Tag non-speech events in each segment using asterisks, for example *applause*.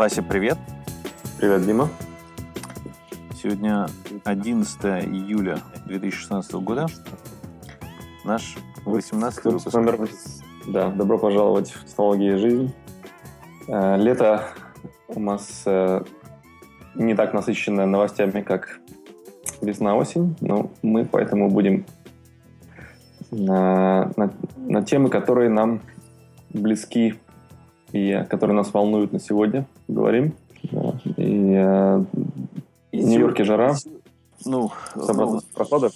Вася, привет. Привет, Дима. Сегодня 11 июля 2016 года. Наш 18 выпуск. Номер... Да, добро пожаловать в технологии жизнь. Э, лето у нас э, не так насыщенное новостями, как весна-осень, но мы поэтому будем на, на, на темы, которые нам близки и которые нас волнуют на сегодня, говорим. Да. И, э, в Нью-Йорке жара. Ну, ну прохлада?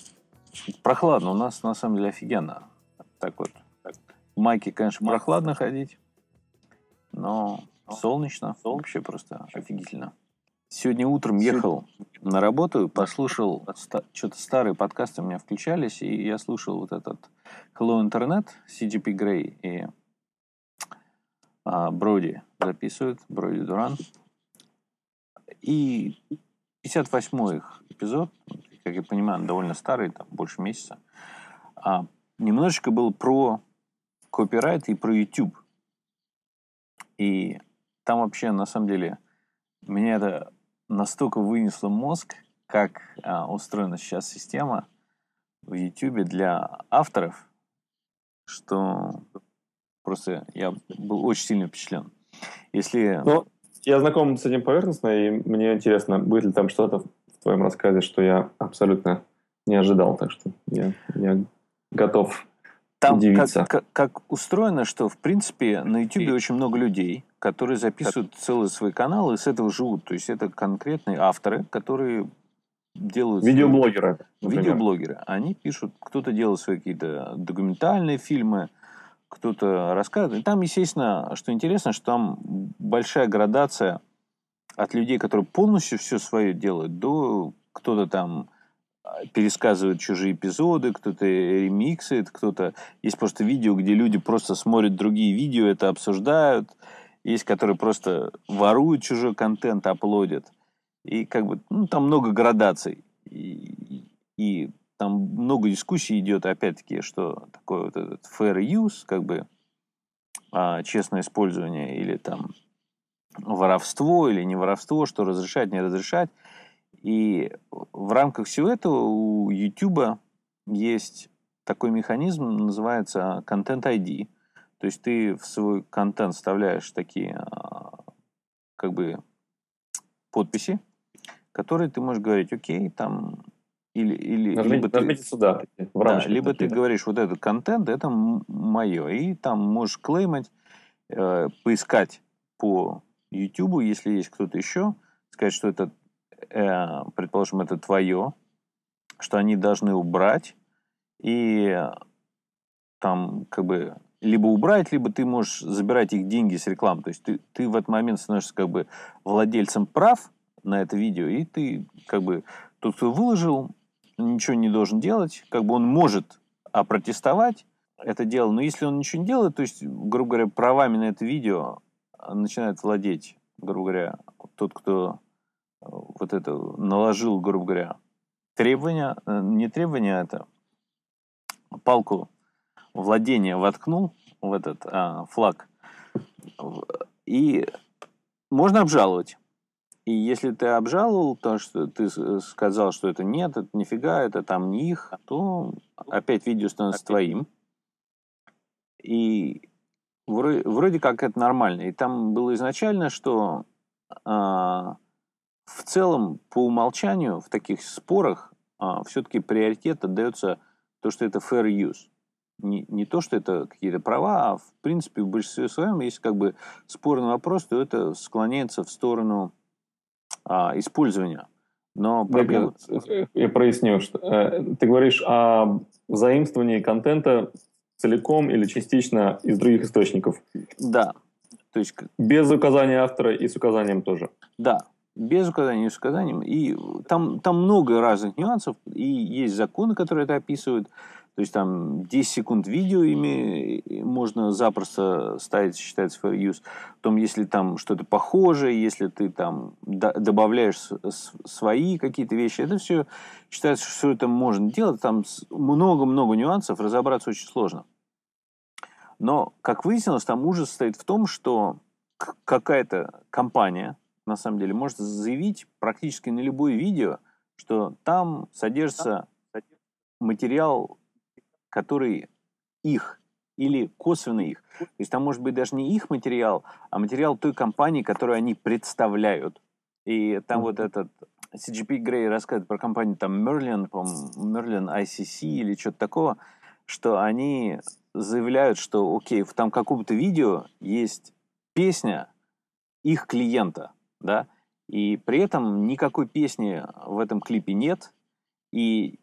Прохладно. У нас на самом деле офигенно. Так вот. В майке, конечно, прохладно ходить, но солнечно. Вообще просто офигительно. Сегодня утром ехал на работу, послушал, что-то старые подкасты у меня включались, и я слушал вот этот Hello Internet, CGP Grey и Броди записывают, Броди Дуран. И 58-й их эпизод, как я понимаю, он довольно старый, там больше месяца, а, немножечко был про копирайт и про YouTube. И там вообще, на самом деле, меня это настолько вынесло мозг, как а, устроена сейчас система в YouTube для авторов, что Просто я был очень сильно впечатлен. Если... Ну, я знаком с этим поверхностно, и мне интересно, будет ли там что-то в твоем рассказе, что я абсолютно не ожидал, так что я, я готов там удивиться. Как, как, как устроено, что, в принципе, на YouTube очень много людей, которые записывают целые свои каналы и с этого живут. То есть это конкретные авторы, которые делают... Видеоблогеры. Свои... Видеоблогеры. Они пишут, кто-то делает свои какие-то документальные фильмы, кто-то рассказывает. Там, естественно, что интересно, что там большая градация от людей, которые полностью все свое делают, до кто-то там а, пересказывает чужие эпизоды, кто-то ремиксит, кто-то... Есть просто видео, где люди просто смотрят другие видео, это обсуждают. Есть, которые просто воруют чужой контент, аплодят. И как бы, ну, там много градаций. И, и там много дискуссий идет, опять-таки, что такое вот этот fair use, как бы а, честное использование или там воровство или не воровство, что разрешать, не разрешать. И в рамках всего этого у YouTube есть такой механизм, называется Content ID. То есть ты в свой контент вставляешь такие а, как бы подписи, которые ты можешь говорить, окей, там или, или, нажмите, либо нажмите ты, сюда. В да, либо такие, ты да. говоришь, вот этот контент, это мое. И там можешь клеймать, э, поискать по YouTube, если есть кто-то еще, сказать, что это, э, предположим, это твое, что они должны убрать. И там как бы либо убрать, либо ты можешь забирать их деньги с рекламы. То есть ты, ты в этот момент становишься как бы владельцем прав на это видео, и ты как бы тот, кто выложил, ничего не должен делать, как бы он может опротестовать это дело, но если он ничего не делает, то есть, грубо говоря, правами на это видео начинает владеть, грубо говоря, тот, кто э, вот это наложил, грубо говоря, требования, э, не требования, а это палку владения воткнул в этот а, флаг, и можно обжаловать. И если ты обжаловал то, что ты сказал, что это нет, это нифига, это там не их, то опять видео становится твоим. И вроде, вроде как это нормально. И там было изначально, что а, в целом по умолчанию в таких спорах а, все-таки приоритет отдается то, что это fair use. Не, не то, что это какие-то права, а в принципе в большинстве своем, если как бы спорный вопрос, то это склоняется в сторону а, использования. Но проблема... Я, я проясню, что э, ты говоришь о заимствовании контента целиком или частично из других источников. Да. То есть... Без указания автора и с указанием тоже. Да, без указания и с указанием. И там, там много разных нюансов, и есть законы, которые это описывают. То есть там 10 секунд видео ими можно запросто ставить, считается fair use. Потом, если там что-то похожее, если ты там добавляешь свои какие-то вещи, это все считается, что это можно делать. Там много-много нюансов, разобраться очень сложно. Но, как выяснилось, там ужас стоит в том, что какая-то компания, на самом деле, может заявить практически на любое видео, что там содержится материал, который их или косвенно их. То есть там может быть даже не их материал, а материал той компании, которую они представляют. И там mm-hmm. вот этот CGP Грей рассказывает про компанию там Merlin, по Merlin ICC или что-то такого, что они заявляют, что окей, в там каком-то видео есть песня их клиента, да, и при этом никакой песни в этом клипе нет, и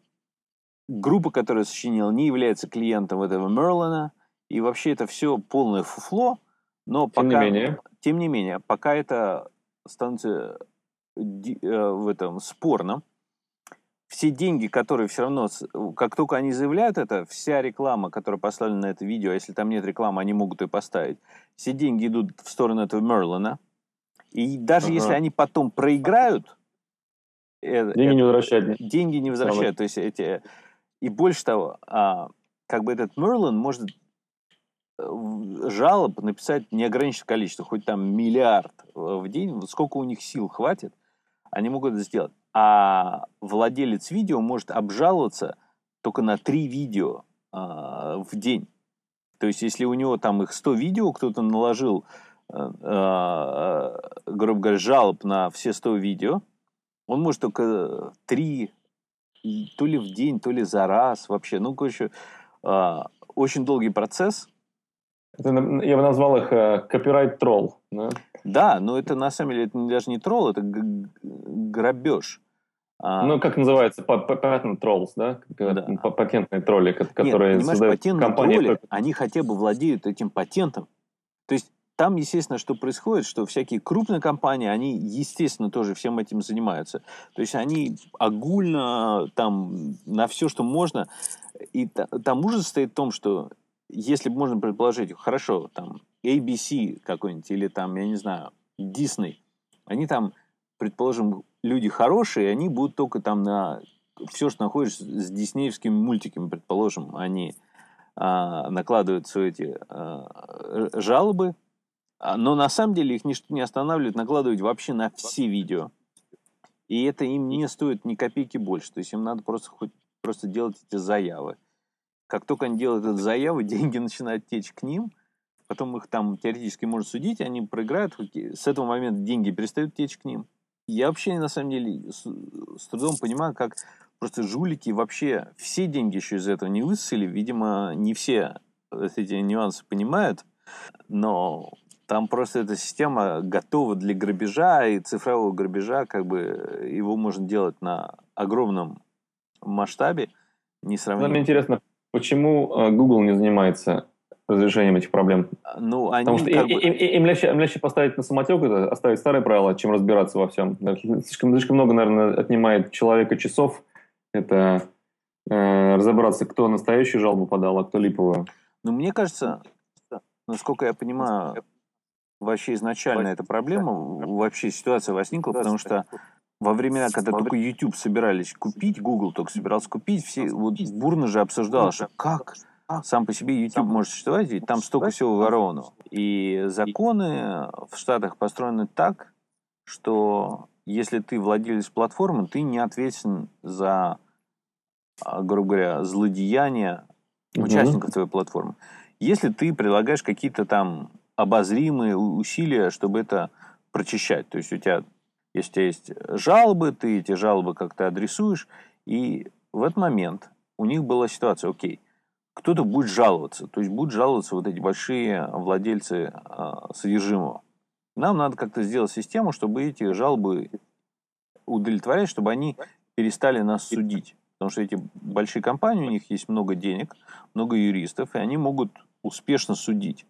группа, которая сочинила, не является клиентом этого Мерлина, и вообще это все полное фуфло, но тем пока... Не менее. Тем не менее, пока это становится э, в этом спорно, все деньги, которые все равно, как только они заявляют это, вся реклама, которая поставлена на это видео, а если там нет рекламы, они могут ее поставить, все деньги идут в сторону этого Мерлина. И даже ага. если они потом проиграют, э, деньги это, не возвращают. Деньги не возвращают. То есть эти... И больше того, а, как бы этот Мерлин может э, жалоб написать неограниченное количество, хоть там миллиард в день, сколько у них сил хватит, они могут это сделать а владелец видео может обжаловаться только на три видео э, в день. То есть, если у него там их 100 видео, кто-то наложил, э, э, грубо говоря, жалоб на все 100 видео, он может только три, то ли в день, то ли за раз вообще. Ну, короче, э, очень долгий процесс. Это, я бы назвал их копирайт-тролл. Да? да, но это на самом деле это даже не тролл, это грабеж. А, ну, как называется, patent trolls, да? да. Патентные тролли, которые Нет, создают патентные компании. тролли, они хотя бы владеют этим патентом. То есть там, естественно, что происходит, что всякие крупные компании, они, естественно, тоже всем этим занимаются. То есть они огульно там на все, что можно. И там ужас стоит в том, что если можно предположить, хорошо, там ABC какой-нибудь или там, я не знаю, Disney, они там, предположим, люди хорошие, они будут только там на все, что находишься с диснеевскими мультиками, предположим, они а, накладывают все эти а, жалобы, но на самом деле их ничто не останавливает накладывать вообще на все видео. И это им не стоит ни копейки больше. То есть им надо просто хоть просто делать эти заявы. Как только они делают эти заявы, *laughs* деньги начинают течь к ним, потом их там теоретически можно судить, они проиграют, с этого момента деньги перестают течь к ним. Я вообще, на самом деле, с, с трудом понимаю, как просто жулики вообще все деньги еще из этого не высосали. Видимо, не все эти нюансы понимают, но там просто эта система готова для грабежа, и цифрового грабежа, как бы его можно делать на огромном масштабе, несравнимо. Мне интересно, почему э, Google не занимается разрешением этих проблем. Ну, они Потому что им, бы... им, им, им, легче, им легче поставить на самотек, это, оставить старые правила, чем разбираться во всем. Слишком, слишком много, наверное, отнимает человека часов. Это э, разобраться, кто настоящую жалобу подал, а кто липовую. Ну, мне кажется, насколько я понимаю, вообще изначально эта проблема, вообще ситуация возникла, потому что во времена, когда только YouTube собирались купить, Google только собирался купить, все вот бурно же обсуждалось, что как сам по себе YouTube может существовать, ведь там столько всего воровано. И законы в Штатах построены так, что если ты владелец платформы, ты не ответственен за, а, грубо говоря, злодеяния участников твоей платформы. Если ты прилагаешь какие-то там обозримые усилия, чтобы это прочищать, то есть у тебя, если у тебя есть жалобы, ты эти жалобы как-то адресуешь, и в этот момент у них была ситуация, окей, кто-то будет жаловаться. То есть будут жаловаться вот эти большие владельцы э, содержимого. Нам надо как-то сделать систему, чтобы эти жалобы удовлетворять, чтобы они перестали нас судить. Потому что эти большие компании, у них есть много денег, много юристов, и они могут успешно судить.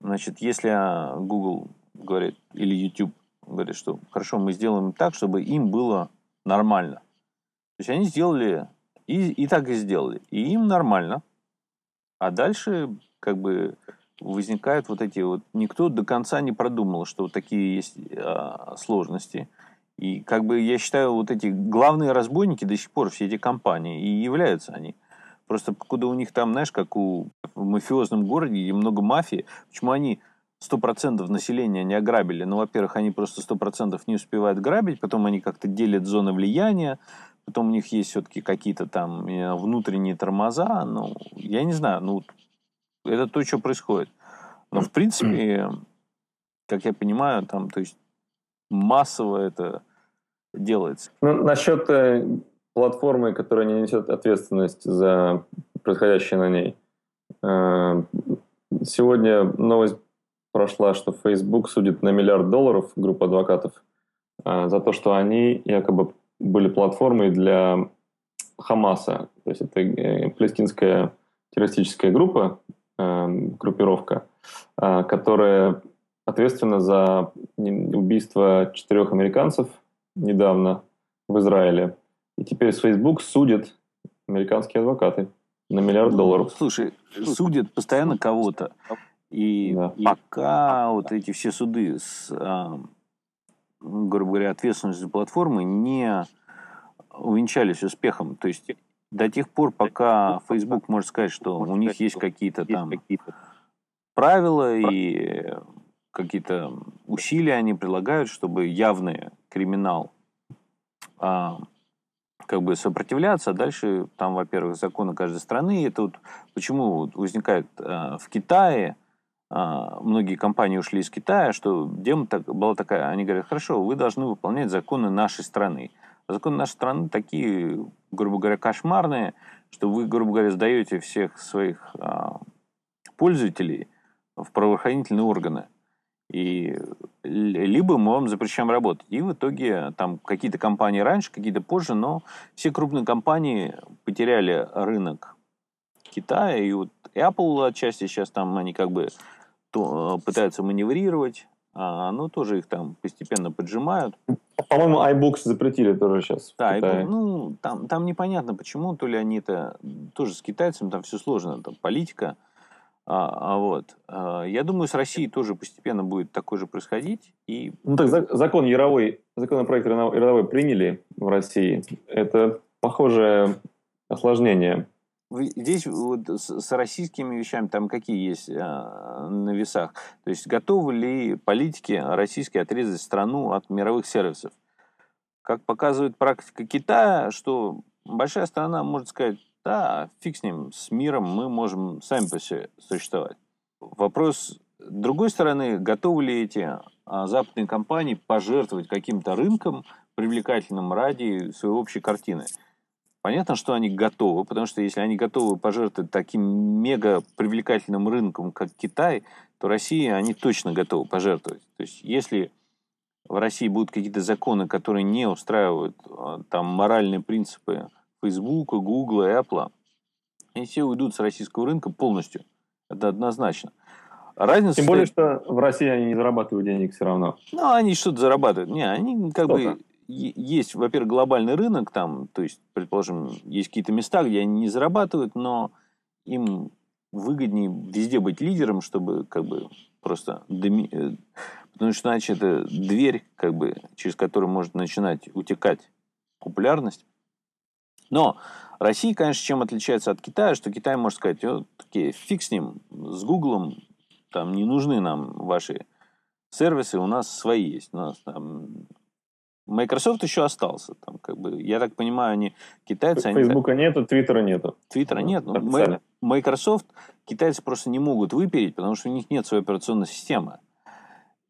Значит, если Google говорит, или YouTube говорит, что хорошо, мы сделаем так, чтобы им было нормально. То есть они сделали и, и так и сделали. И им нормально. А дальше как бы возникают вот эти вот... Никто до конца не продумал, что вот такие есть а, сложности. И как бы я считаю, вот эти главные разбойники до сих пор, все эти компании, и являются они. Просто куда у них там, знаешь, как у, в мафиозном городе, где много мафии, почему они 100% населения не ограбили. Ну, во-первых, они просто 100% не успевают грабить, потом они как-то делят зоны влияния, потом у них есть все-таки какие-то там внутренние тормоза. Ну, я не знаю, ну, это то, что происходит. Но, в принципе, как я понимаю, там, то есть массово это делается. Ну, насчет платформы, которая не несет ответственность за происходящее на ней. Э, сегодня новость прошла, что Facebook судит на миллиард долларов группу адвокатов э, за то, что они якобы были платформой для Хамаса. То есть это э, палестинская террористическая группа, группировка, которая ответственна за убийство четырех американцев недавно в Израиле. И теперь с Facebook судят американские адвокаты на миллиард ну, долларов. Слушай, судят постоянно кого-то. И да. пока вот эти все суды с, а, грубо говоря, ответственностью платформы не увенчались успехом. То есть до тех пор, пока Facebook может сказать, что у них есть какие-то там правила и какие-то усилия они прилагают, чтобы явный криминал а, как бы сопротивляться, а дальше там, во-первых, законы каждой страны. Это вот почему возникает э, в Китае, э, многие компании ушли из Китая, что дем так, была такая, они говорят, хорошо, вы должны выполнять законы нашей страны. А законы нашей страны такие, грубо говоря, кошмарные, что вы, грубо говоря, сдаете всех своих э, пользователей в правоохранительные органы. И либо мы вам запрещаем работать. И в итоге там какие-то компании раньше, какие-то позже, но все крупные компании потеряли рынок Китая. И вот Apple отчасти сейчас там они как бы то, пытаются маневрировать, а оно тоже их там постепенно поджимают. По-моему, iBooks запретили тоже сейчас. Да, iBook, ну, там, там непонятно почему, то ли они это тоже с китайцами, там все сложно, там политика. А, а вот. А, я думаю, с Россией тоже постепенно будет такое же происходить. И... Ну так закон Яровой, законопроект Яровой приняли в России. Это похожее осложнение. Здесь вот с российскими вещами там какие есть а, на весах? То есть готовы ли политики российские отрезать страну от мировых сервисов? Как показывает практика Китая, что большая страна может сказать, да, фиг с ним, с миром мы можем сами по себе существовать. Вопрос с другой стороны, готовы ли эти а, западные компании пожертвовать каким-то рынком привлекательным ради своей общей картины? Понятно, что они готовы, потому что если они готовы пожертвовать таким мега привлекательным рынком, как Китай, то Россия они точно готовы пожертвовать. То есть если в России будут какие-то законы, которые не устраивают а, там моральные принципы Facebook, Google, Apple, и все уйдут с российского рынка полностью. Это однозначно. Разница Тем более, что в России они не зарабатывают денег все равно. Ну, они что-то зарабатывают. Не, они как бы... Есть, во-первых, глобальный рынок, там, то есть, предположим, есть какие-то места, где они не зарабатывают, но им выгоднее везде быть лидером, чтобы как бы просто... Доми... Э, потому что иначе это дверь, как бы, через которую может начинать утекать популярность. Но Россия, конечно, чем отличается от Китая, что Китай может сказать, вот, такие, фиг с ним, с Гуглом, там не нужны нам ваши сервисы, у нас свои есть. У нас там Microsoft еще остался. Там, как бы, я так понимаю, они китайцы... Фейсбука они, нету, Твиттера нету. Твиттера нет. Ну, Microsoft китайцы просто не могут выпереть, потому что у них нет своей операционной системы.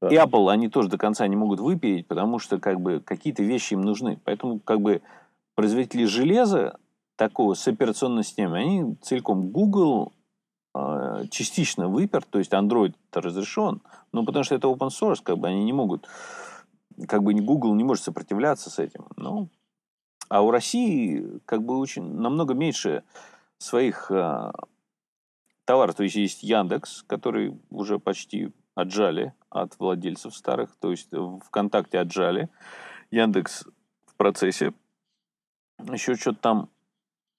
Да. И Apple они тоже до конца не могут выпереть, потому что как бы какие-то вещи им нужны. Поэтому как бы производители железа такого с операционной системой, они целиком Google э, частично выпер, то есть Android разрешен, но потому что это open source, как бы они не могут, как бы Google не может сопротивляться с этим. Ну, а у России как бы очень намного меньше своих э, товаров. То есть есть Яндекс, который уже почти отжали от владельцев старых, то есть ВКонтакте отжали. Яндекс в процессе еще что-то там,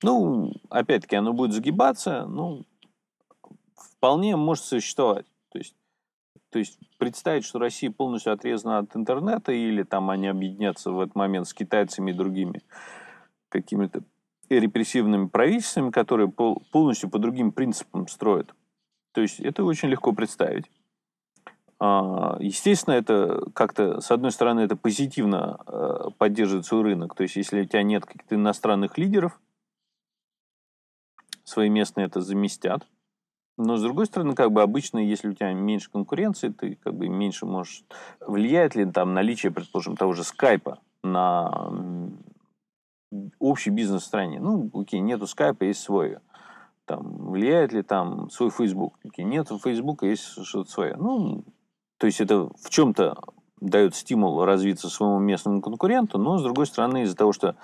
ну, опять-таки, оно будет загибаться, ну, вполне может существовать. То есть, то есть представить, что Россия полностью отрезана от интернета, или там они объединятся в этот момент с китайцами и другими какими-то репрессивными правительствами, которые полностью по другим принципам строят. То есть это очень легко представить. А, естественно, это как-то, с одной стороны, это позитивно э, поддерживает свой рынок. То есть, если у тебя нет каких-то иностранных лидеров, свои местные это заместят. Но, с другой стороны, как бы обычно, если у тебя меньше конкуренции, ты как бы меньше можешь... Влияет ли там наличие, предположим, того же скайпа на общий бизнес в стране? Ну, окей, нету скайпа, есть свой там, влияет ли там свой Facebook? Нет, у Facebook есть что-то свое. Ну, то есть это в чем-то дает стимул развиться своему местному конкуренту, но, с другой стороны, из-за того, что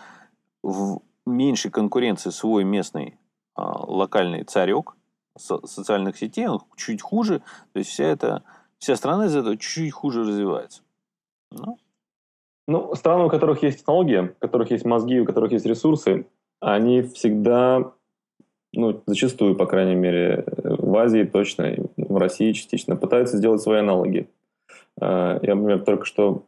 в меньшей конкуренции свой местный а, локальный царек со- социальных сетей, он чуть хуже, то есть вся эта вся страна из этого чуть-чуть хуже развивается. Ну. ну, страны, у которых есть технологии, у которых есть мозги, у которых есть ресурсы, они всегда ну, зачастую, по крайней мере, в Азии точно, в России частично, пытаются сделать свои аналоги. А, я, например, только что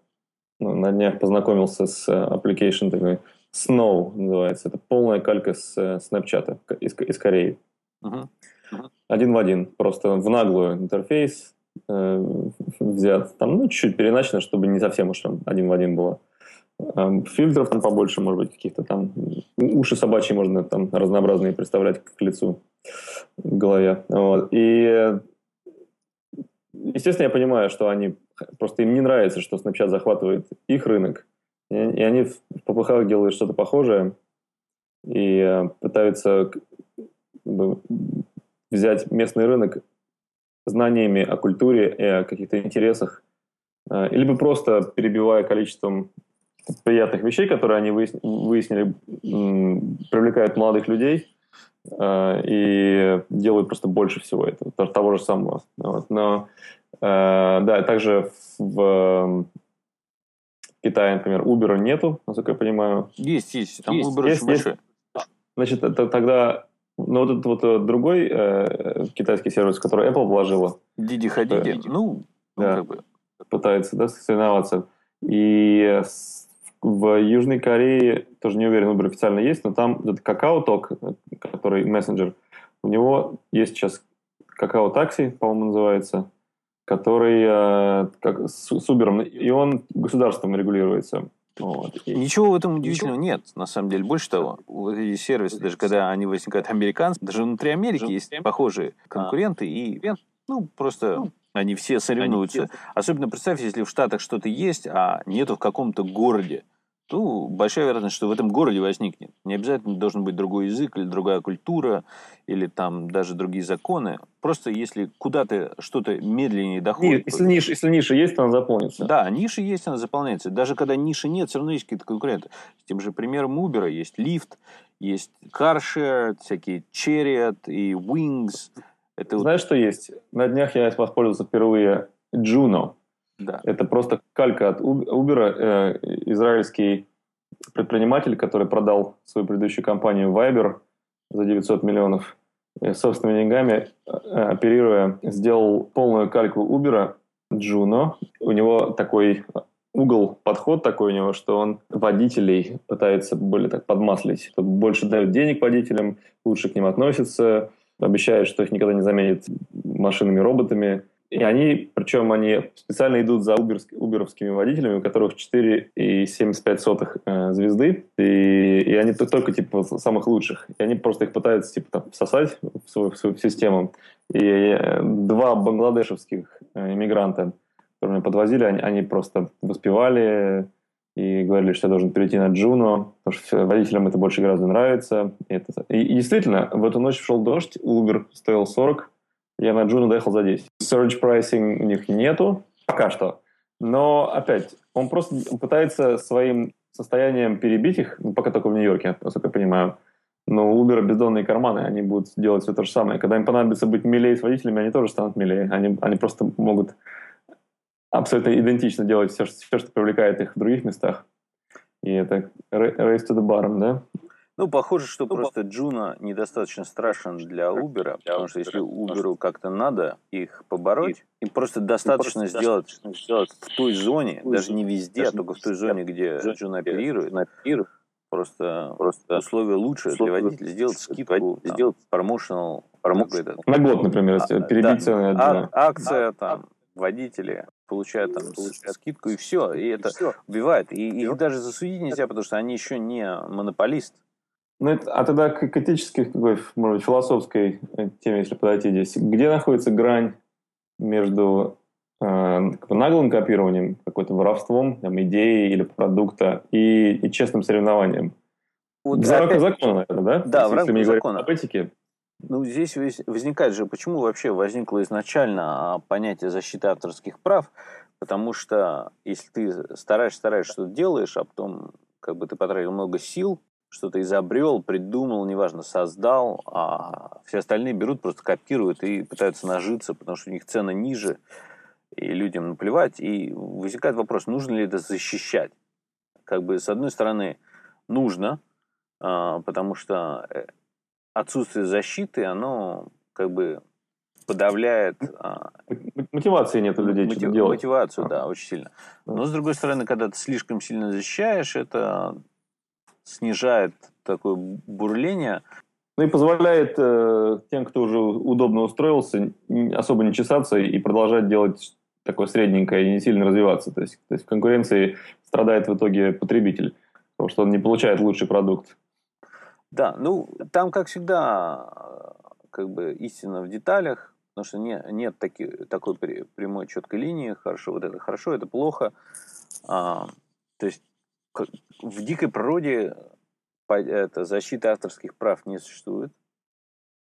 ну, на днях познакомился с application такой Snow называется. Это полная калька с Snapchat из, из Кореи. Uh-huh. Uh-huh. Один в один. Просто в наглую интерфейс э, взят. Там, ну, чуть-чуть переначено, чтобы не совсем уж там один в один было. Фильтров там побольше, может быть, каких-то там. Уши собачьи можно там разнообразные представлять к лицу, к голове. Вот. И, естественно, я понимаю, что они... Просто им не нравится, что Snapchat захватывает их рынок. И, они в попыхах делают что-то похожее и э, пытаются взять местный рынок знаниями о культуре и о каких-то интересах, э, либо просто перебивая количеством приятных вещей, которые они выяснили, привлекают молодых людей э, и делают просто больше всего этого, того же самого. Вот. Но э, да, также в Китае, например, Uber нету, насколько я понимаю. Есть, есть. Там есть, Uber есть, очень есть. большой. Значит, это, тогда ну, вот этот вот э, другой э, китайский сервис, который Apple вложила. Диди Хадиди. Э, ну, да, как бы. Пытается, да, соревноваться. И в Южной Корее, тоже не уверен, Uber официально есть, но там этот Какао Ток, который мессенджер, у него есть сейчас Какао Такси, по-моему, называется, который э, как, с, с Uber, и он государством регулируется. Вот. Ничего в этом удивительного Ничего? нет, на самом деле. Больше того, вот эти сервисы, даже когда они возникают американские, даже внутри Америки есть похожие конкуренты, и ну, просто ну, они все соревнуются. Они все... Особенно представь, если в Штатах что-то есть, а нету в каком-то городе то большая вероятность, что в этом городе возникнет. Не обязательно должен быть другой язык или другая культура, или там даже другие законы. Просто если куда-то что-то медленнее доходит... Нет, если, ниша, если ниша есть, то она заполнится. Да, ниша есть, она заполняется. Даже когда ниши нет, все равно есть какие-то конкуренты. С тем же примером Uber есть Lyft, есть CarShare, всякие Chariot и Wings. Это Знаешь, вот... что есть? На днях я воспользовался впервые Juno. Да. Это просто калька от Uber. Э, израильский предприниматель, который продал свою предыдущую компанию Viber за 900 миллионов э, собственными деньгами, э, оперируя, сделал полную кальку Uber, Juno. У него такой угол, подход такой у него, что он водителей пытается более так подмаслить. Больше дает денег водителям, лучше к ним относится, обещает, что их никогда не заменит машинами, роботами. И они, причем они специально идут за уберск, уберовскими водителями, у которых 4,75 э, звезды, и, и они только типа самых лучших. И они просто их пытаются типа там, всосать в свою, в свою систему. И э, два бангладешевских э, иммигранта, которые меня подвозили, они, они просто воспевали и говорили, что я должен перейти на Juno, потому что водителям это больше гораздо нравится. И, это... и, и действительно, в эту ночь шел дождь, Uber стоил 40, я на Juno доехал за 10. Surge pricing у них нету пока что. Но, опять, он просто пытается своим состоянием перебить их, ну, пока только в Нью-Йорке, насколько я понимаю. Но у Uber бездонные карманы, они будут делать все то же самое. Когда им понадобится быть милее с водителями, они тоже станут милее. Они, они просто могут абсолютно идентично делать все, все, что привлекает их в других местах. И это race to the bottom, да? Ну, похоже, что ну, просто Juno недостаточно страшен для Uber, потому что если Uber как-то надо их побороть, им просто достаточно сделать, сделать в той зоне, даже не везде, а только в той зоне, где Juno оперирует, просто, просто условия лучше для водителя, сделать скидку, сделать промоушенал, на год, например, если а, перебить цены. А, акция там водители получают там получают. скидку и все, и это все. убивает. И их даже засудить нельзя, потому что они еще не монополист. Ну, это, а тогда к этической, какой, может быть, философской э, теме, если подойти здесь, где находится грань между э, наглым копированием, какой-то воровством, там, идеи или продукта и, и честным соревнованием? Вот в рамках закона, наверное, да? Да, в рамках закона. Об этике, ну, здесь возникает же, почему вообще возникло изначально а, понятие защиты авторских прав, потому что если ты стараешься, стараешься, что-то делаешь, а потом как бы ты потратил много сил, что-то изобрел, придумал, неважно, создал, а все остальные берут, просто копируют и пытаются нажиться, потому что у них цена ниже, и людям наплевать. И возникает вопрос, нужно ли это защищать? Как бы, с одной стороны, нужно, а, потому что э, отсутствие защиты, оно как бы подавляет... А, мотивации нет у людей мотив, что делать. Мотивацию, да, очень сильно. Но, с другой стороны, когда ты слишком сильно защищаешь, это снижает такое бурление. Ну и позволяет э, тем, кто уже удобно устроился, особо не чесаться и продолжать делать такое средненькое и не сильно развиваться. То есть, то есть в конкуренции страдает в итоге потребитель, потому что он не получает лучший продукт. Да, ну там, как всегда, как бы истина в деталях, потому что не, нет таки, такой прямой четкой линии, хорошо, вот это хорошо, это плохо. А, то есть в дикой природе это, защиты авторских прав не существует.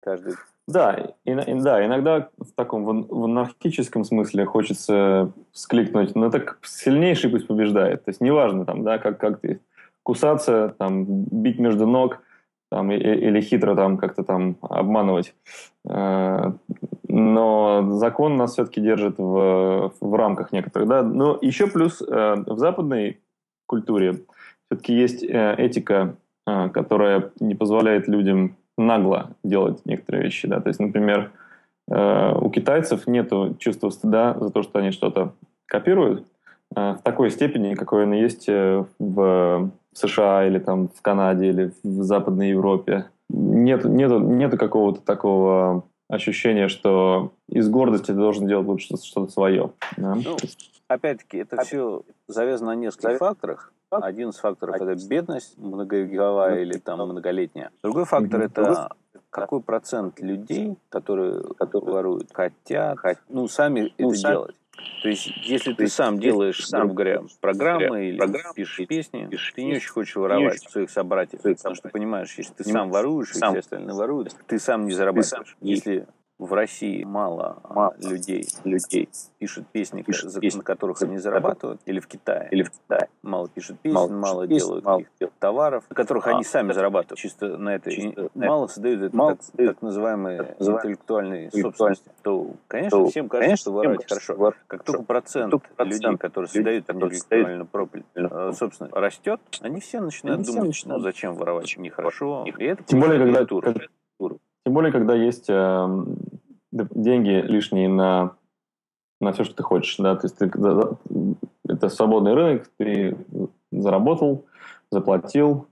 Каждый... Да, и, и, да, иногда в таком в, в анархическом смысле хочется скликнуть, но так сильнейший пусть побеждает. То есть неважно там, да, как, как ты кусаться, там, бить между ног – там, или хитро там как-то там обманывать. Э, но закон нас все-таки держит в, в рамках некоторых. Да? Но еще плюс э, в западной культуре все-таки есть э, этика, которая не позволяет людям нагло делать некоторые вещи. Да? То есть, например, у китайцев нет чувства стыда за то, что они что-то копируют в такой степени, какой оно есть в США или там в Канаде или в Западной Европе. Нет, нету, нету какого-то такого ощущения, что из гордости ты должен делать лучше что-то свое. Да? Ну, опять-таки, это все завязано на нескольких факторах. Один из факторов это бедность многовековая или там многолетняя. Другой фактор это какой процент людей, которые, которые воруют, хотят, ну, сами ну, это сами, делать. То есть, если ты сам делаешь, сам, грубо говоря, программы или пишешь песни, пишешь ты не очень хочешь воровать своих собратьев, потому что понимаешь, если ты сам воруешь, сам. и все остальные воруют, ты сам не зарабатываешь. Если в России мало, мало людей, людей пишут песни, пишут за, песни, на которых они зарабатывают, или в Китае, или в Китае. Мало пишут песен, мало, мало песен, делают мало делают. товаров, на которых а, они сами зарабатывают, чисто на это, чисто мало создают это мало так, создают, так называемые интеллектуальные собственности, то, конечно, то, всем кажется, конечно, что воровать хорошо. Вор... Как только процент, процент людей, которые создают интеллектуальную э, собственность, растет, они все начинают они думать, все начинают... ну зачем воровать, нехорошо, и это Тем более, когда, когда, тем более, когда есть э, деньги лишние на, на все, что ты хочешь. Да? То есть ты, это свободный рынок, ты заработал, заплатил.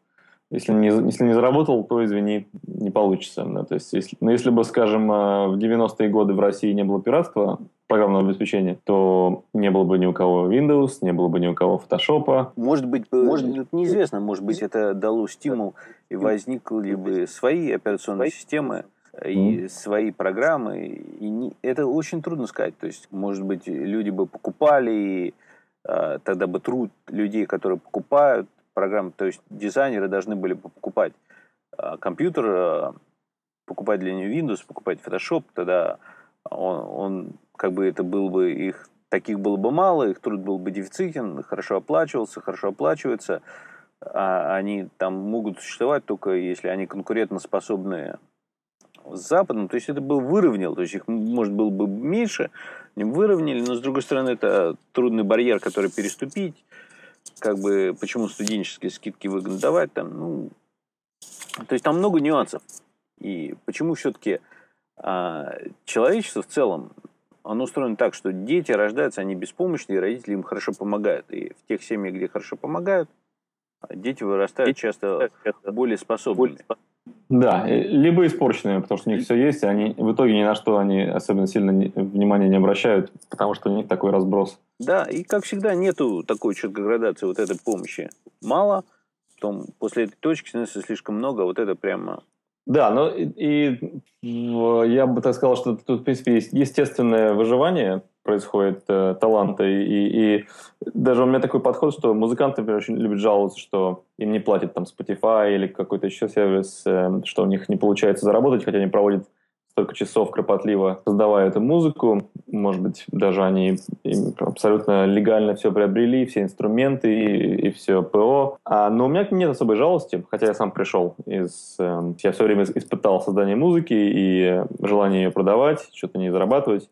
Если не, если не заработал, то, извини, не получится. Да? То есть, если, ну, если бы, скажем, э, в 90-е годы в России не было пиратства, программного обеспечения, то не было бы ни у кого Windows, не было бы ни у кого Photoshop. Может быть, может, неизвестно, может быть, это дало стимул и возникли бы свои операционные системы, и свои программы. И не, это очень трудно сказать. То есть, может быть, люди бы покупали, и э, тогда бы труд людей, которые покупают программы, то есть дизайнеры должны были бы покупать э, компьютер, э, покупать для него Windows, покупать Photoshop, тогда он, он как бы это был бы их таких было бы мало, их труд был бы дефицитен, хорошо оплачивался, хорошо оплачивается, а они там могут существовать только если они конкурентоспособные с Западом, то есть это был выровнял, то есть их, может, было бы меньше, выровняли, но, с другой стороны, это трудный барьер, который переступить, как бы, почему студенческие скидки выгодно давать, там, ну, то есть там много нюансов. И почему все-таки а, человечество в целом, оно устроено так, что дети рождаются, они беспомощные, и родители им хорошо помогают. И в тех семьях, где хорошо помогают, дети вырастают часто более способными. Да, либо испорченные, потому что у них все есть, и они в итоге ни на что они особенно сильно внимания не обращают, потому что у них такой разброс. Да, и как всегда нету такой четкой градации вот этой помощи. Мало, потом после этой точки становится слишком много, вот это прямо да, но и, и я бы так сказал, что тут, в принципе, есть естественное выживание происходит э, таланта. И, и, и даже у меня такой подход, что музыканты, например, очень любят жаловаться, что им не платят там Spotify или какой-то еще сервис, э, что у них не получается заработать, хотя они проводят столько часов кропотливо создавая эту музыку. Может быть, даже они абсолютно легально все приобрели, все инструменты и, и все ПО. А, но у меня нет особой жалости, хотя я сам пришел из... Э, я все время испытал создание музыки и желание ее продавать, что-то не зарабатывать.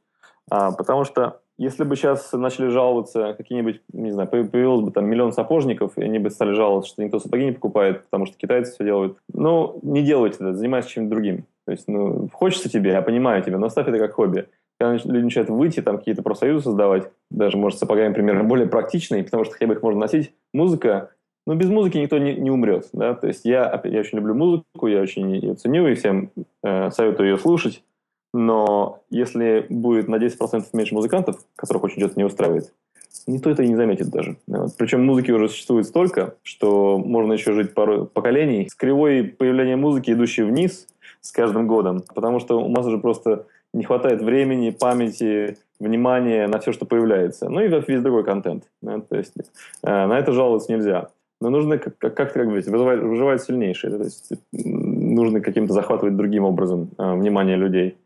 А, потому что если бы сейчас начали жаловаться какие-нибудь, не знаю, появилось бы там миллион сапожников, и они бы стали жаловаться, что никто сапоги не покупает, потому что китайцы все делают. Ну, не делайте это, занимайтесь чем-то другим. То есть, ну, хочется тебе, я понимаю тебя, но оставь это как хобби. Когда люди начинают выйти, там какие-то профсоюзы создавать, даже, может, сапогами примерно более практичные, потому что хотя бы их можно носить, музыка, ну, без музыки никто не, не умрет, да, то есть я, я очень люблю музыку, я очень ее ценю и всем э, советую ее слушать, но если будет на 10% меньше музыкантов, которых очень что-то не устраивает, никто это и не заметит даже. Вот. Причем музыки уже существует столько, что можно еще жить пару поколений с кривой появления музыки, идущей вниз с каждым годом, потому что у нас уже просто не хватает времени, памяти, внимания на все, что появляется. Ну и весь другой контент. Да? То есть э, на это жаловаться нельзя. Но нужно как-то, как, как выживать, выживать сильнейшие. То есть нужно каким-то захватывать другим образом э, внимание людей.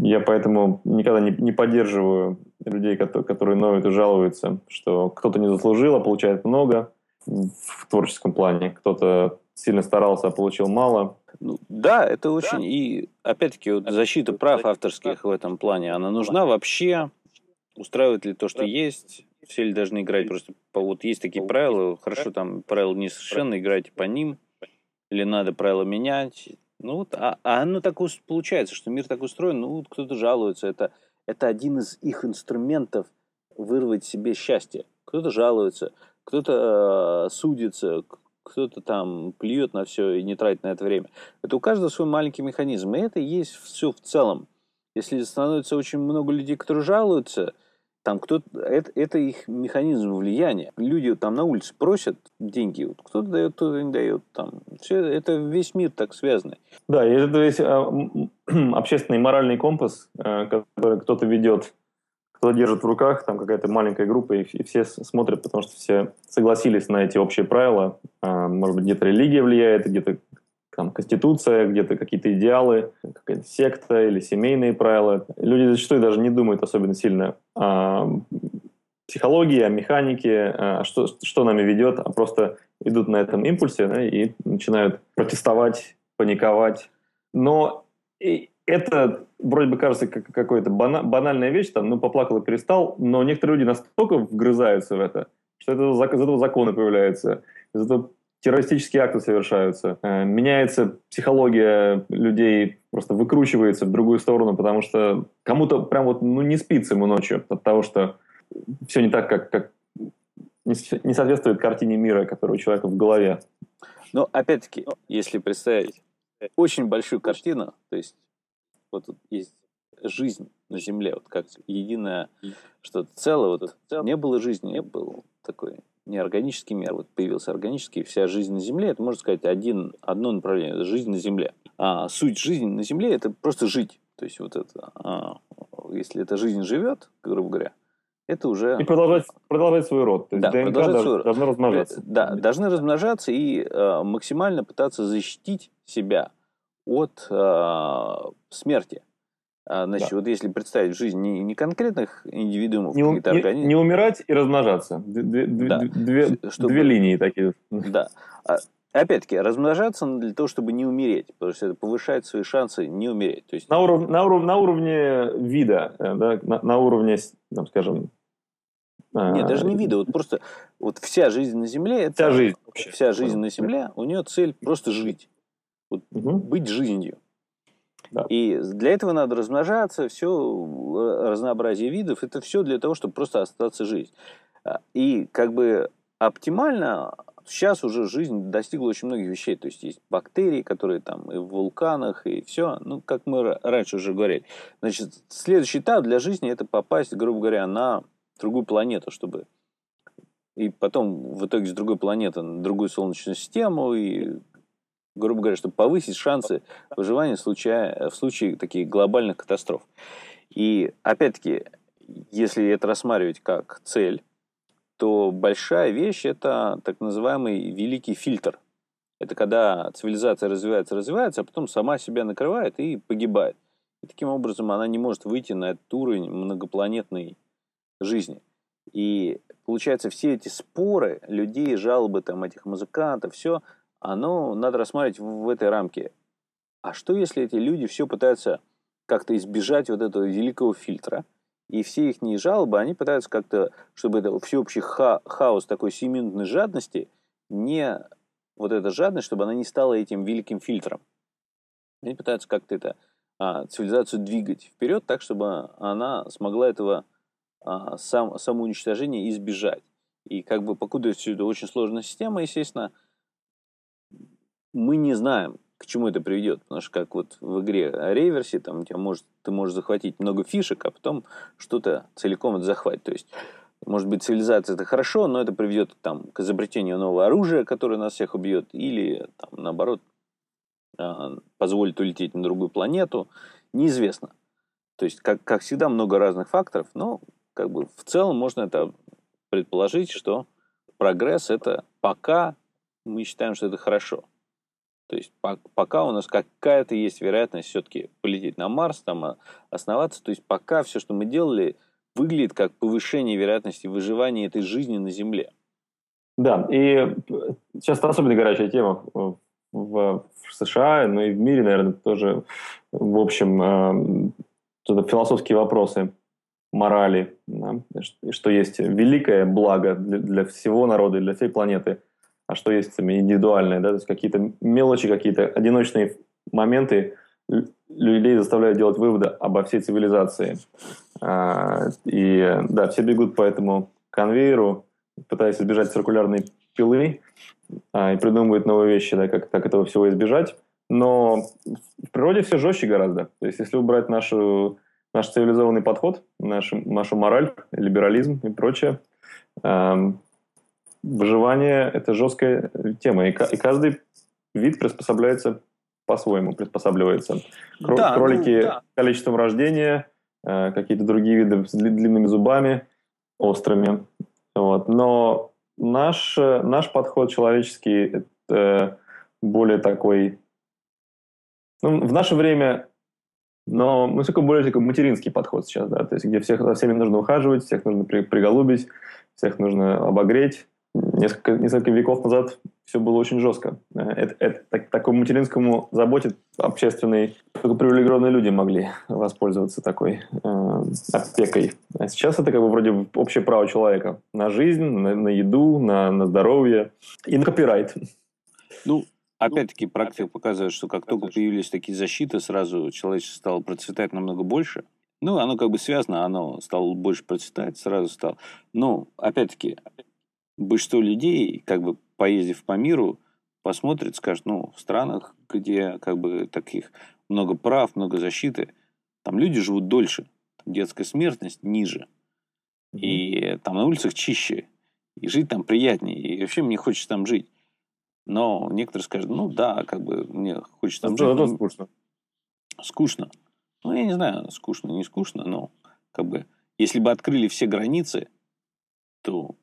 Я поэтому никогда не, не поддерживаю людей, которые, которые ноют и жалуются, что кто-то не заслужил, а получает много в творческом плане, кто-то сильно старался, а получил мало. Ну, да, это очень... Да. И опять-таки вот защита прав авторских в этом плане, она нужна вообще? Устраивает ли то, что есть? Все ли должны играть просто по... Вот есть такие правила, хорошо, там правила не совершенно, играйте по ним. Или надо правила менять? Ну вот, а, а оно так получается, что мир так устроен, ну вот кто-то жалуется, это, это один из их инструментов вырвать себе счастье. Кто-то жалуется, кто-то э, судится, кто-то там плюет на все и не тратит на это время. Это у каждого свой маленький механизм. И это есть все в целом. Если становится очень много людей, которые жалуются, там кто-то, это, это их механизм влияния. Люди там на улице просят деньги, вот кто-то дает, кто-то не дает. Там. Все, это весь мир так связанный. Да, и это весь а, общественный моральный компас, а, который кто-то ведет кто держит в руках, там какая-то маленькая группа, и, все смотрят, потому что все согласились на эти общие правила. А, может быть, где-то религия влияет, где-то там конституция, где-то какие-то идеалы, какая-то секта или семейные правила. Люди зачастую даже не думают особенно сильно о психологии, о механике, о что, что нами ведет, а просто идут на этом импульсе да, и начинают протестовать, паниковать. Но это вроде бы кажется как какая-то банальная вещь, там, ну, поплакал и перестал, но некоторые люди настолько вгрызаются в это, что это, из этого законы появляются, из этого террористические акты совершаются, э, меняется психология людей, просто выкручивается в другую сторону, потому что кому-то прям вот ну, не спится ему ночью от того, что все не так, как, как не соответствует картине мира, которая у человека в голове. Но опять-таки, если представить очень большую картину, то есть вот есть жизнь на Земле, вот как единое что-то целое, вот не было жизни, не был такой неорганический мир, вот появился органический, вся жизнь на Земле, это, можно сказать, один, одно направление, это жизнь на Земле. А суть жизни на Земле – это просто жить. То есть вот это, а, если эта жизнь живет, грубо говоря, это уже... И продолжать, продолжать свой род. То есть да, ДНК продолжать свой род. должны размножаться. Да, должны размножаться и э, максимально пытаться защитить себя от э, смерти. А, значит, да. вот если представить жизнь не, не конкретных индивидуумов, не, каких-то не, организмов. Не умирать и размножаться. Две, да. две, чтобы, две линии такие. Да. А, опять-таки, размножаться для того, чтобы не умереть, потому что это повышает свои шансы не умереть. То есть... на, уров, на, уров, на уровне вида, э, да, на, на уровне, там, скажем... Нет, даже не вида, вот просто вот вся жизнь на Земле, это, вся жизнь, вся жизнь на Земле, у нее цель просто жить, вот, угу. быть жизнью. Да. И для этого надо размножаться, все э, разнообразие видов, это все для того, чтобы просто остаться жить. А, и как бы оптимально Сейчас уже жизнь достигла очень многих вещей. То есть есть бактерии, которые там и в вулканах, и все. Ну, как мы раньше уже говорили. Значит, следующий этап для жизни это попасть, грубо говоря, на другую планету, чтобы и потом в итоге с другой планеты на другую солнечную систему, и, грубо говоря, чтобы повысить шансы выживания в случае, в случае таких глобальных катастроф. И опять-таки, если это рассматривать как цель, то большая вещь – это так называемый великий фильтр. Это когда цивилизация развивается, развивается, а потом сама себя накрывает и погибает. И таким образом она не может выйти на этот уровень многопланетной жизни. И получается, все эти споры людей, жалобы там, этих музыкантов, все, оно надо рассматривать в этой рамке. А что, если эти люди все пытаются как-то избежать вот этого великого фильтра, и все их жалобы, они пытаются как-то, чтобы это всеобщий ха хаос такой семиминутной жадности, не вот эта жадность, чтобы она не стала этим великим фильтром. Они пытаются как-то это а, цивилизацию двигать вперед так, чтобы она смогла этого а, сам, самоуничтожения избежать. И как бы покуда это очень сложная система, естественно, мы не знаем, к чему это приведет. Потому что как вот в игре реверси, там у тебя может, ты можешь захватить много фишек, а потом что-то целиком это захватить. То есть, может быть, цивилизация это хорошо, но это приведет там, к изобретению нового оружия, которое нас всех убьет, или там, наоборот а, позволит улететь на другую планету. Неизвестно. То есть, как, как всегда, много разных факторов, но как бы в целом можно это предположить, что прогресс это пока мы считаем, что это хорошо. То есть пока у нас какая-то есть вероятность все-таки полететь на Марс, там а, основаться. То есть пока все, что мы делали, выглядит как повышение вероятности выживания этой жизни на Земле. Да, и сейчас это особенно горячая тема в, в США, но и в мире, наверное, тоже, в общем, э, философские вопросы морали, да, что есть великое благо для, для всего народа, для всей планеты, а что есть индивидуальное, да, то есть какие-то мелочи, какие-то одиночные моменты людей заставляют делать выводы обо всей цивилизации. А, и да, все бегут по этому конвейеру, пытаясь избежать циркулярной пилы а, и придумывают новые вещи, да, как, как этого всего избежать. Но в природе все жестче гораздо. То есть, если убрать нашу наш цивилизованный подход, нашу, нашу мораль, либерализм и прочее. Выживание – это жесткая тема, и, и каждый вид приспособляется по-своему, приспосабливается. Кро- да, кролики ну, да. количеством рождения, э, какие-то другие виды с длинными зубами, острыми. Вот. Но наш, наш подход человеческий – это более такой... Ну, в наше время но мы такой более такой материнский подход сейчас, да, то есть где всех, за всеми нужно ухаживать, всех нужно при, приголубить, всех нужно обогреть. Несколько, несколько веков назад все было очень жестко. Это, это, так, такому материнскому заботе общественной только привилегированные люди могли воспользоваться такой э, опекой. А сейчас это как бы вроде общее право человека на жизнь, на, на еду, на, на здоровье и на копирайт. Ну, Опять-таки, практика показывает, что как только появились такие защиты, сразу человечество стало процветать намного больше. Ну, оно как бы связано, оно стало больше процветать, сразу стало. Но, опять-таки, большинство людей, как бы поездив по миру, посмотрит, скажет, ну, в странах, где как бы таких много прав, много защиты, там люди живут дольше, детская смертность ниже, и там на улицах чище, и жить там приятнее, и вообще мне хочется там жить. Но некоторые скажут, ну да, как бы мне хочется там жить. Это скучно. Скучно. Ну, я не знаю, скучно, не скучно, но как бы если бы открыли все границы, то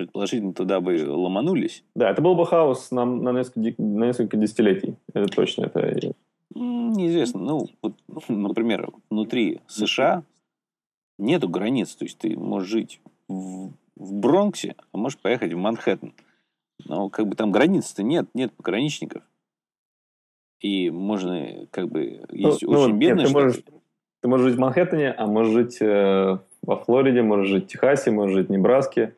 предположительно туда бы ломанулись. Да, это был бы хаос на, на, несколько, на несколько десятилетий. Это точно. Это... Неизвестно. Ну, вот, *laughs* например, внутри США нету границ. То есть ты можешь жить в, в Бронксе, а можешь поехать в Манхэттен. Но как бы там границ-то нет, нет пограничников. И можно, как бы, ну, есть ну, очень ну, бедные нет, ты, можешь, ты можешь жить в Манхэттене, а можешь жить э, во Флориде, можешь жить в Техасе, можешь жить в Небраске.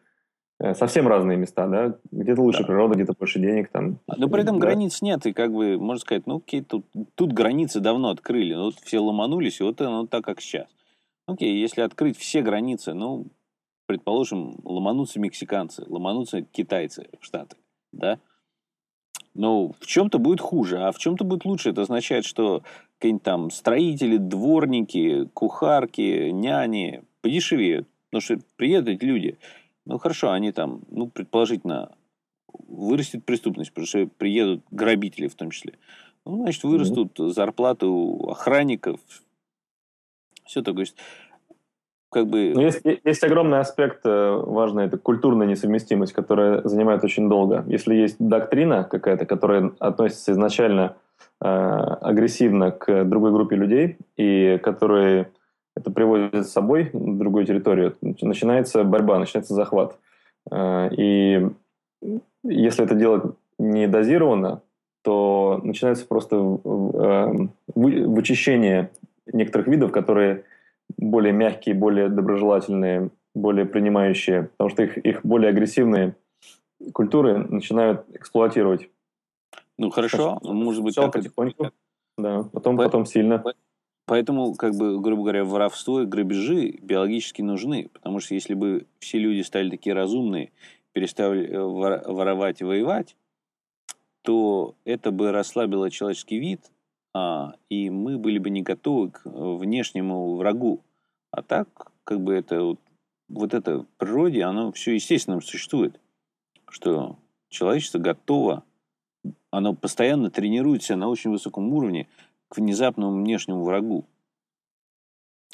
Э, совсем разные места, да? Где-то лучше да. природа, где-то больше денег там. Но при этом да. границ нет, и как бы, можно сказать, ну окей, тут, тут границы давно открыли, ну, вот все ломанулись, и вот оно так, как сейчас. Окей, если открыть все границы, ну, предположим, ломанутся мексиканцы, ломанутся китайцы в Штаты. да? Ну, в чем-то будет хуже, а в чем-то будет лучше. Это означает, что какие-нибудь там строители, дворники, кухарки, няни подешевеют. Потому что приедут эти люди. Ну, хорошо, они там, ну, предположительно, вырастет преступность, потому что приедут грабители в том числе. Ну, значит, вырастут mm-hmm. зарплаты у охранников. Все такое как бы... Но есть, есть огромный аспект э, важный, это культурная несовместимость, которая занимает очень долго. Если есть доктрина какая-то, которая относится изначально э, агрессивно к другой группе людей, и которые это приводит с собой на другую территорию, начинается борьба, начинается захват. Э, и если это делать не дозированно, то начинается просто э, вычищение некоторых видов, которые более мягкие, более доброжелательные, более принимающие, потому что их, их более агрессивные культуры начинают эксплуатировать. Ну хорошо, Сейчас, может быть, так потихоньку, да, потом, по, потом сильно. Поэтому, как бы, грубо говоря, воровство и грабежи биологически нужны, потому что если бы все люди стали такие разумные, перестали э, воровать и воевать, то это бы расслабило человеческий вид, а, и мы были бы не готовы к внешнему врагу. А так, как бы это вот, вот это в природе, оно все естественно существует, что человечество готово, оно постоянно тренируется на очень высоком уровне к внезапному внешнему врагу.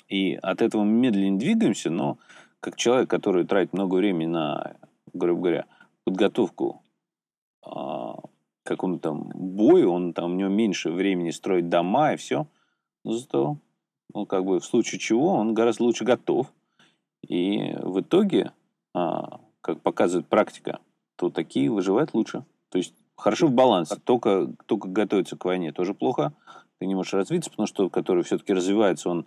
И от этого мы медленно двигаемся, но как человек, который тратит много времени на, грубо говоря, подготовку а, какому-то там бою, он там, у него меньше времени строить дома и все. Но зато, ну, как бы в случае чего, он гораздо лучше готов. И в итоге, а, как показывает практика, то такие выживают лучше. То есть хорошо в балансе. Только, только готовиться к войне тоже плохо. Ты не можешь развиться, потому что тот, который все-таки развивается, он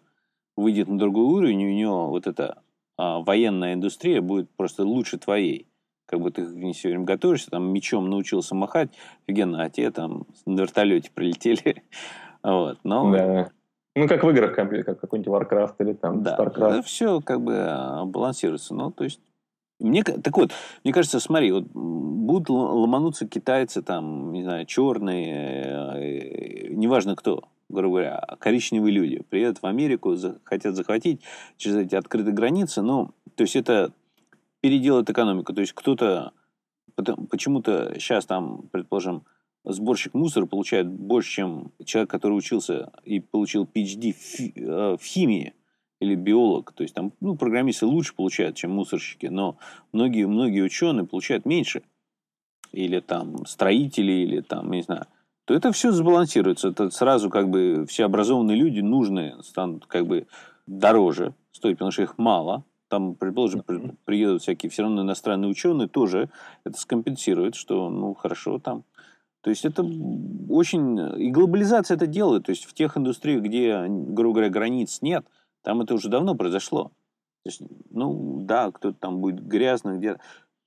выйдет на другой уровень, и у него вот эта а, военная индустрия будет просто лучше твоей как бы ты не все время готовишься, там мечом научился махать, офигенно, а те там на вертолете прилетели. *laughs* вот, но... Да. Ну, как в играх, как какой-нибудь Warcraft или там да, StarCraft. Да, все как бы а, балансируется. Ну, то есть, мне, так вот, мне кажется, смотри, вот будут ломануться китайцы, там, не знаю, черные, э, неважно кто, грубо говоря, коричневые люди, приедут в Америку, хотят захватить через эти открытые границы, ну, то есть это переделает экономику. То есть кто-то почему-то сейчас там, предположим, сборщик мусора получает больше, чем человек, который учился и получил PhD в, в химии или биолог. То есть там ну, программисты лучше получают, чем мусорщики, но многие, многие ученые получают меньше. Или там строители, или там, не знаю. То это все сбалансируется. Это сразу как бы все образованные люди нужные станут как бы дороже стоить, потому что их мало там, предположим, mm-hmm. приедут всякие все равно иностранные ученые, тоже это скомпенсирует, что, ну, хорошо там. То есть это очень... И глобализация это делает. То есть в тех индустриях, где, грубо говоря, границ нет, там это уже давно произошло. То есть, ну, да, кто-то там будет грязно, где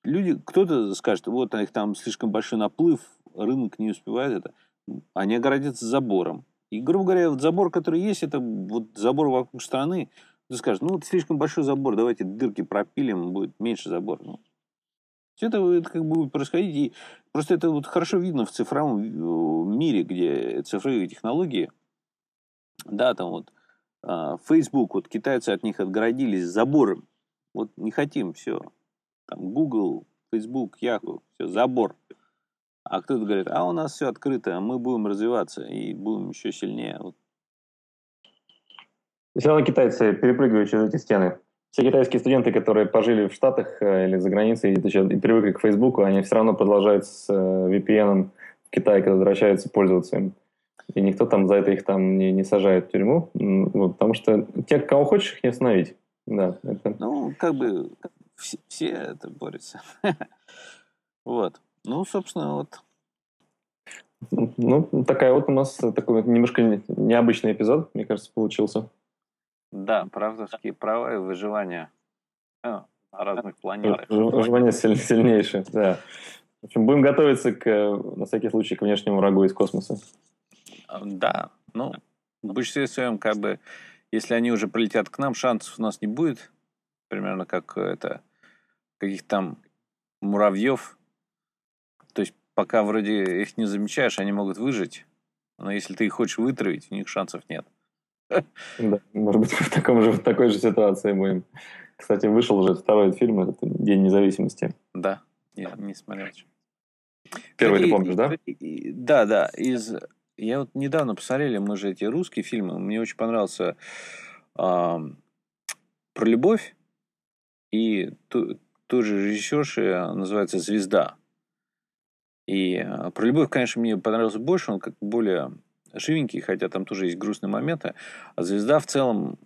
Люди, кто-то скажет, вот их там слишком большой наплыв, рынок не успевает это. Они огородятся забором. И, грубо говоря, вот забор, который есть, это вот забор вокруг страны, ты скажешь, ну, вот слишком большой забор, давайте дырки пропилим, будет меньше забор. Ну, все это, это как бы будет происходить. И просто это вот хорошо видно в цифровом э, мире, где цифровые технологии. Да, там вот а, Facebook, вот китайцы от них отгородились забором. Вот не хотим, все. Там Google, Facebook, Yahoo, все, забор. А кто-то говорит, а у нас все открыто, мы будем развиваться и будем еще сильнее. Вот все равно китайцы перепрыгивают через эти стены. Все китайские студенты, которые пожили в Штатах э, или за границей и, и привыкли к Фейсбуку, они все равно продолжают с э, VPN в Китае, когда возвращаются, пользоваться им. И никто там за это их там не, не сажает в тюрьму, вот, потому что те, кого хочешь, их не остановить. Да, это... Ну, как бы все, все это борются. *laughs* вот. Ну, собственно, вот. Ну, такая вот у нас такой немножко необычный эпизод, мне кажется, получился. Да, правдовские права и выживание а, на разных планетах. Выживание сильнейшее, да. В общем, будем готовиться к, на всякий случай к внешнему врагу из космоса. А, да, ну, в большинстве своем, как бы, если они уже прилетят к нам, шансов у нас не будет. Примерно как это, каких там муравьев То есть пока вроде их не замечаешь, они могут выжить, но если ты их хочешь вытравить, у них шансов нет. *laughs* Да, может быть, *laughs* в, таком же, в такой же ситуации будем. Кстати, вышел уже второй фильм, это День независимости. Да, я не смотрел. Первый ты помнишь, да? Да, да. Из... Я вот недавно посмотрели, мы же эти русские фильмы, мне очень понравился э, про любовь и ту, той же режиссерши называется «Звезда». И э, про любовь, конечно, мне понравился больше, он как более живенький, хотя там тоже есть грустные моменты. А «Звезда» в целом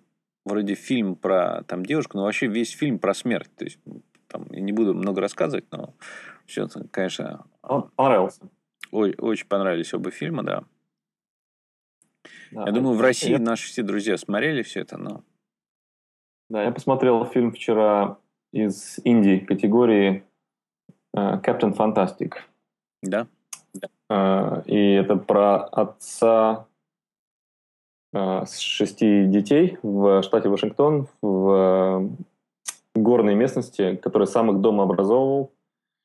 вроде фильм про там девушку, но вообще весь фильм про смерть. То есть там, я не буду много рассказывать, но все, конечно... Он понравился. Ой, очень понравились оба фильма, да. Да я думаю, в России я... наши все друзья смотрели все это, но... Да, я посмотрел фильм вчера из Индии категории uh, Captain Fantastic. Да. Uh, и это про отца uh, с шести детей в штате Вашингтон в горной местности, который сам их дома образовывал.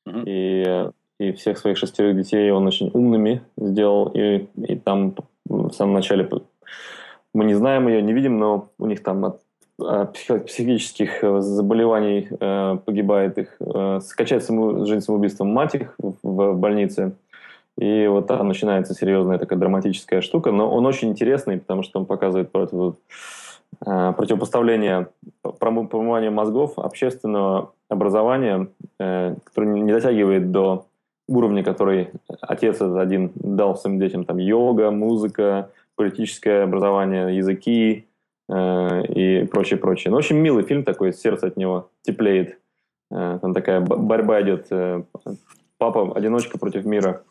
Mm-hmm. И, и всех своих шестерых детей он очень умными сделал. И, и там в самом начале мы не знаем ее, не видим, но у них там от психических заболеваний э, погибает их, э, скачает саму, жизнь самоубийством мать их в, в больнице. И вот там начинается серьезная такая драматическая штука. Но он очень интересный, потому что он показывает против, э, противопоставление промывания мозгов общественного образования, э, которое не дотягивает до уровня, который отец один дал своим детям. Там йога, музыка, политическое образование, языки, Э, и прочее, прочее. Ну, очень милый фильм такой, сердце от него теплеет. Э, там такая борьба идет. Э, папа одиночка против мира.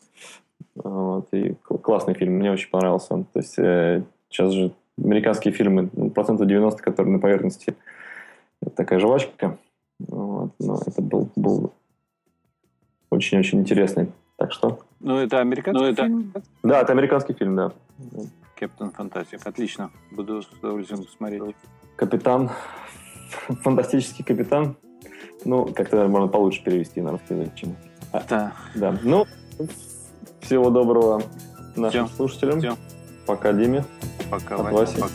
Вот, и классный фильм, мне очень понравился. То есть сейчас же американские фильмы, ну, процентов 90, которые на поверхности, такая жвачка. Вот, но это был, был очень-очень интересный. Так что... Ну, это американский ну, фильм? Это... Да, это американский фильм, да. Капитан Фантастик. Отлично. Буду с удовольствием смотреть. Капитан. Фантастический капитан. Ну, как-то можно получше перевести на русский язык, чем... А, да. Да. Ну, всего доброго нашим Все. слушателям. Все. Пока, Диме. Пока, Вася. Пока.